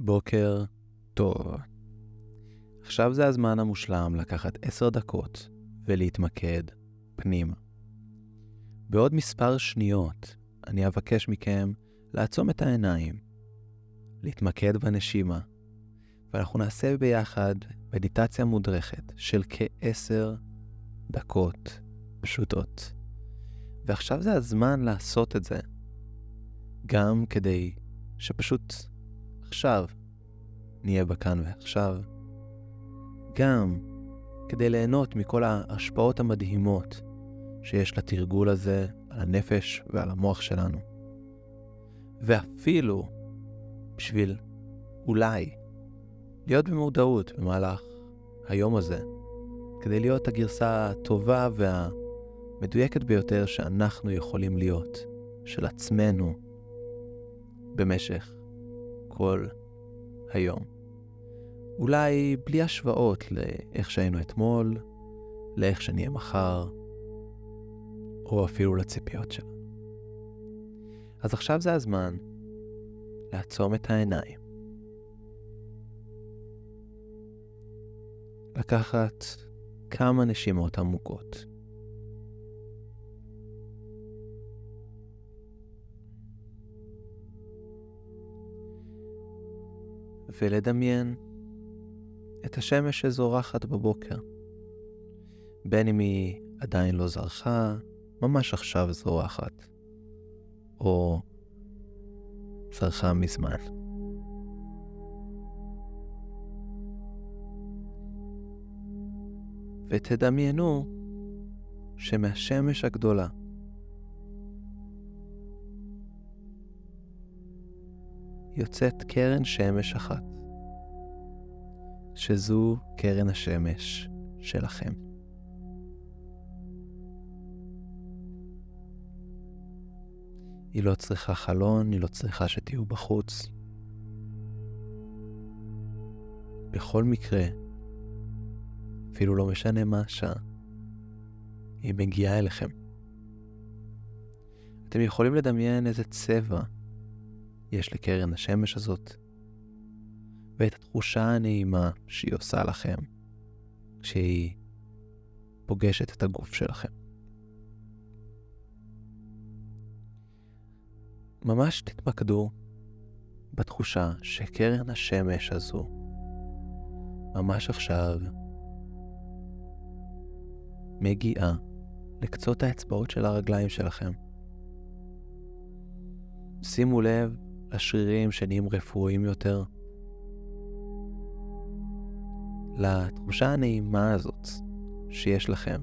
בוקר טוב. עכשיו זה הזמן המושלם לקחת עשר דקות ולהתמקד פנימה. בעוד מספר שניות אני אבקש מכם לעצום את העיניים, להתמקד בנשימה, ואנחנו נעשה ביחד מדיטציה מודרכת של כעשר דקות פשוטות. ועכשיו זה הזמן לעשות את זה, גם כדי שפשוט עכשיו נהיה בכאן ועכשיו, גם כדי ליהנות מכל ההשפעות המדהימות שיש לתרגול הזה על הנפש ועל המוח שלנו. ואפילו בשביל אולי להיות במודעות במהלך היום הזה, כדי להיות הגרסה הטובה והמדויקת ביותר שאנחנו יכולים להיות, של עצמנו, במשך כל היום. אולי בלי השוואות לאיך שהיינו אתמול, לאיך שנהיה מחר, או אפילו לציפיות שלנו. אז עכשיו זה הזמן לעצום את העיניים. לקחת כמה נשימות עמוקות. ולדמיין את השמש שזורחת בבוקר. בין אם היא עדיין לא זרחה, ממש עכשיו זורחת, או זרחה מזמן. ותדמיינו שמהשמש הגדולה יוצאת קרן שמש אחת, שזו קרן השמש שלכם. היא לא צריכה חלון, היא לא צריכה שתהיו בחוץ. בכל מקרה, אפילו לא משנה מה השעה, היא מגיעה אליכם. אתם יכולים לדמיין איזה צבע יש לקרן השמש הזאת, ואת התחושה הנעימה שהיא עושה לכם כשהיא פוגשת את הגוף שלכם. ממש תתמקדו בתחושה שקרן השמש הזו ממש עכשיו מגיעה לקצות האצבעות של הרגליים שלכם. שימו לב לשרירים שנהיים רפואיים יותר, לתחושה הנעימה הזאת שיש לכם,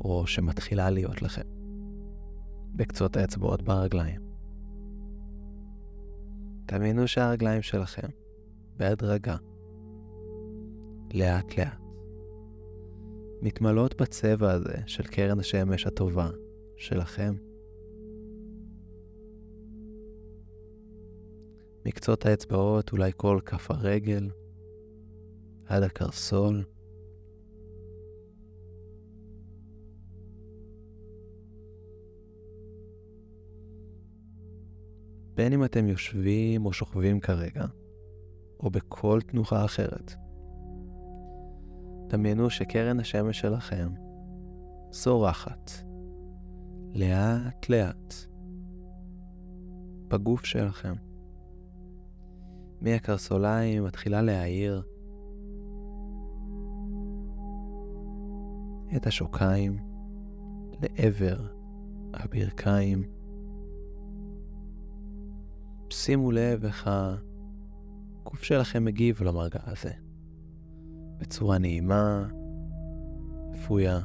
או שמתחילה להיות לכם, בקצות האצבעות ברגליים. תאמינו שהרגליים שלכם, בהדרגה, לאט לאט, מתמלאות בצבע הזה של קרן השמש הטובה שלכם. מקצות האצבעות, אולי כל כף הרגל, עד הקרסול. בין אם אתם יושבים או שוכבים כרגע, או בכל תנוחה אחרת. דמיינו שקרן השמש שלכם זורחת, לאט לאט, בגוף שלכם. מהקרסוליים מתחילה להאיר את השוקיים לעבר הברכיים. שימו לב איך הגוף שלכם מגיב למרגע הזה. בצורה נעימה, רפויה,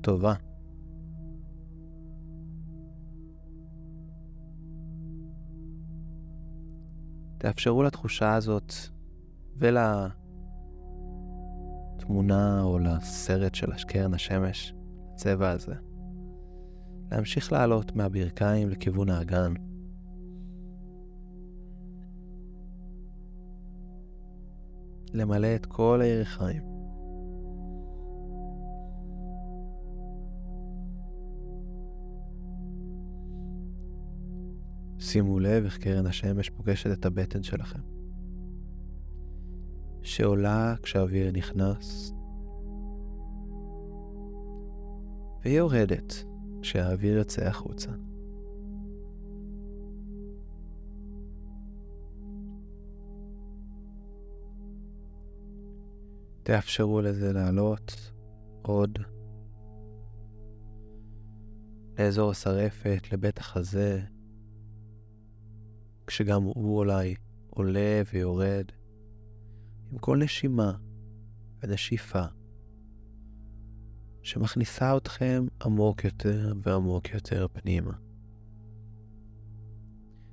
טובה. תאפשרו לתחושה הזאת ולתמונה או לסרט של קרן השמש, הצבע הזה, להמשיך לעלות מהברכיים לכיוון האגן. למלא את כל הירכיים. שימו לב איך קרן השמש פוגשת את הבטן שלכם. שעולה כשהאוויר נכנס, והיא יורדת כשהאוויר יוצא החוצה. תאפשרו לזה לעלות עוד לאזור השרפת, לבית החזה, כשגם הוא אולי עולה ויורד, עם כל נשימה ונשיפה שמכניסה אתכם עמוק יותר ועמוק יותר פנימה.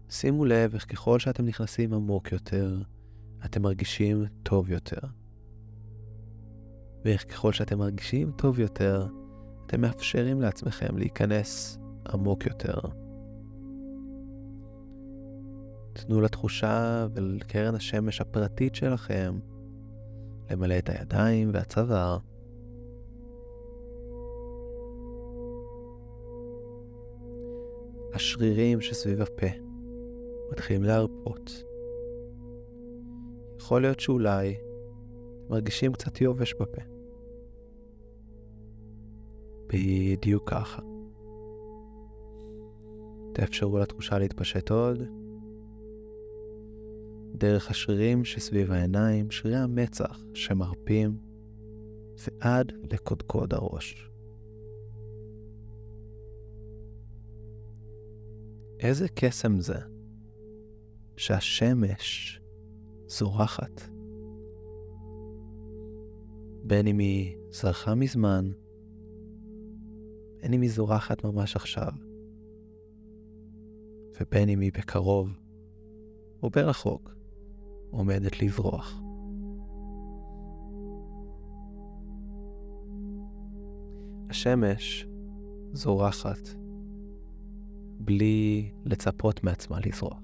שימו לב איך ככל שאתם נכנסים עמוק יותר, אתם מרגישים טוב יותר. ואיך ככל שאתם מרגישים טוב יותר, אתם מאפשרים לעצמכם להיכנס עמוק יותר. תנו לתחושה ולקרן השמש הפרטית שלכם למלא את הידיים והצוואר. השרירים שסביב הפה מתחילים להרפות. יכול להיות שאולי מרגישים קצת יובש בפה. בדיוק ככה. תאפשרו לתחושה להתפשט עוד. דרך השרירים שסביב העיניים, שרירי המצח שמרפים, ועד לקודקוד הראש. איזה קסם זה שהשמש זורחת. בין אם היא זרחה מזמן, בין אם היא זורחת ממש עכשיו, ובין אם היא בקרוב או ברחוק עומדת לזרוח. השמש זורחת בלי לצפות מעצמה לזרוח,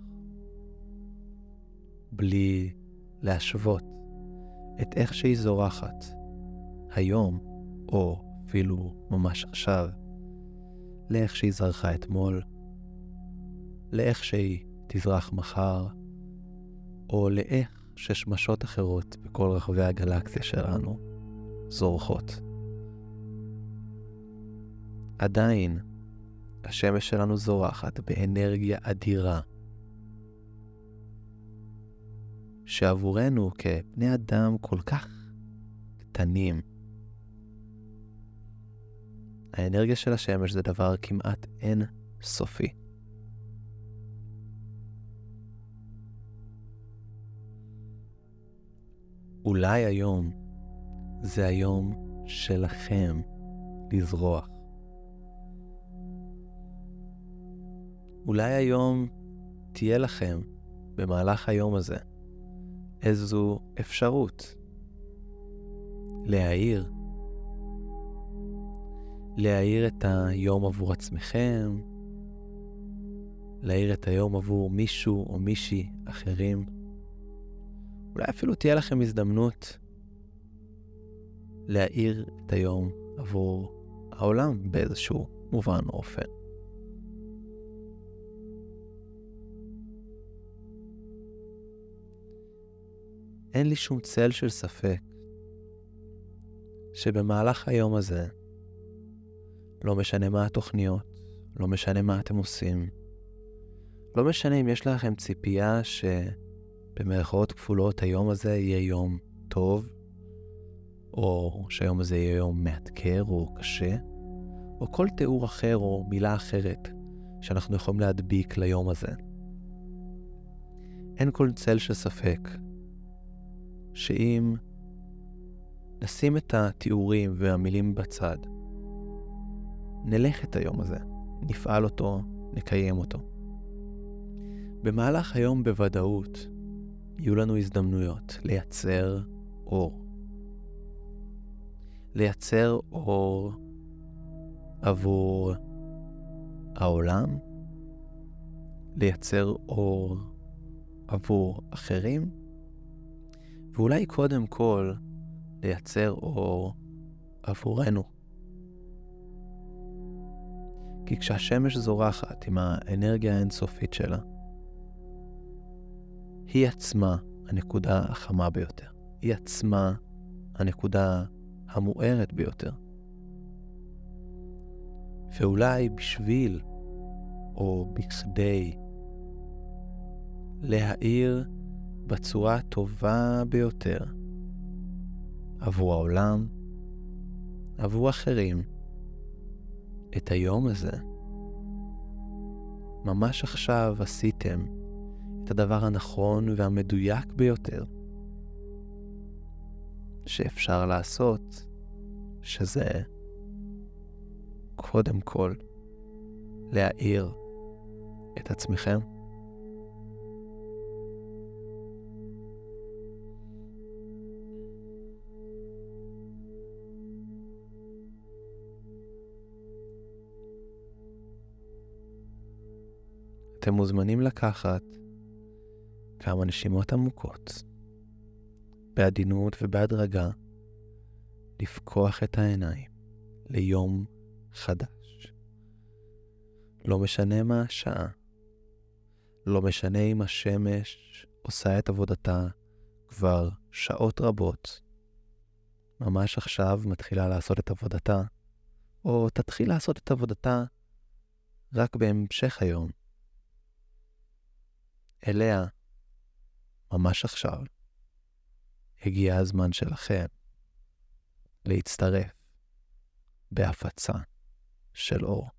בלי להשוות את איך שהיא זורחת היום, או אפילו ממש עכשיו, לאיך שהיא זרחה אתמול, לאיך שהיא תזרח מחר, או לאיך ששמשות אחרות בכל רחבי הגלקסיה שלנו זורחות. עדיין, השמש שלנו זורחת באנרגיה אדירה, שעבורנו כבני אדם כל כך קטנים, האנרגיה של השמש זה דבר כמעט אין סופי. אולי היום זה היום שלכם לזרוח. אולי היום תהיה לכם במהלך היום הזה איזו אפשרות להעיר להאיר את היום עבור עצמכם, להאיר את היום עבור מישהו או מישהי אחרים. אולי אפילו תהיה לכם הזדמנות להאיר את היום עבור העולם באיזשהו מובן או אופן. אין לי שום צל של ספק שבמהלך היום הזה לא משנה מה התוכניות, לא משנה מה אתם עושים. לא משנה אם יש לכם ציפייה שבמרכאות כפולות היום הזה יהיה יום טוב, או שהיום הזה יהיה יום מאתגר או קשה, או כל תיאור אחר או מילה אחרת שאנחנו יכולים להדביק ליום הזה. אין כל צל של ספק שאם נשים את התיאורים והמילים בצד, נלך את היום הזה, נפעל אותו, נקיים אותו. במהלך היום בוודאות יהיו לנו הזדמנויות לייצר אור. לייצר אור עבור העולם, לייצר אור עבור אחרים, ואולי קודם כל לייצר אור עבורנו. כי כשהשמש זורחת עם האנרגיה האינסופית שלה, היא עצמה הנקודה החמה ביותר. היא עצמה הנקודה המוארת ביותר. ואולי בשביל או בכדי להאיר בצורה הטובה ביותר עבור העולם, עבור אחרים, את היום הזה. ממש עכשיו עשיתם את הדבר הנכון והמדויק ביותר שאפשר לעשות, שזה קודם כל להאיר את עצמכם. אתם מוזמנים לקחת כמה נשימות עמוקות, בעדינות ובהדרגה, לפקוח את העיניים ליום חדש. לא משנה מה השעה, לא משנה אם השמש עושה את עבודתה כבר שעות רבות, ממש עכשיו מתחילה לעשות את עבודתה, או תתחיל לעשות את עבודתה רק בהמשך היום. אליה, ממש עכשיו, הגיע הזמן שלכם להצטרף בהפצה של אור.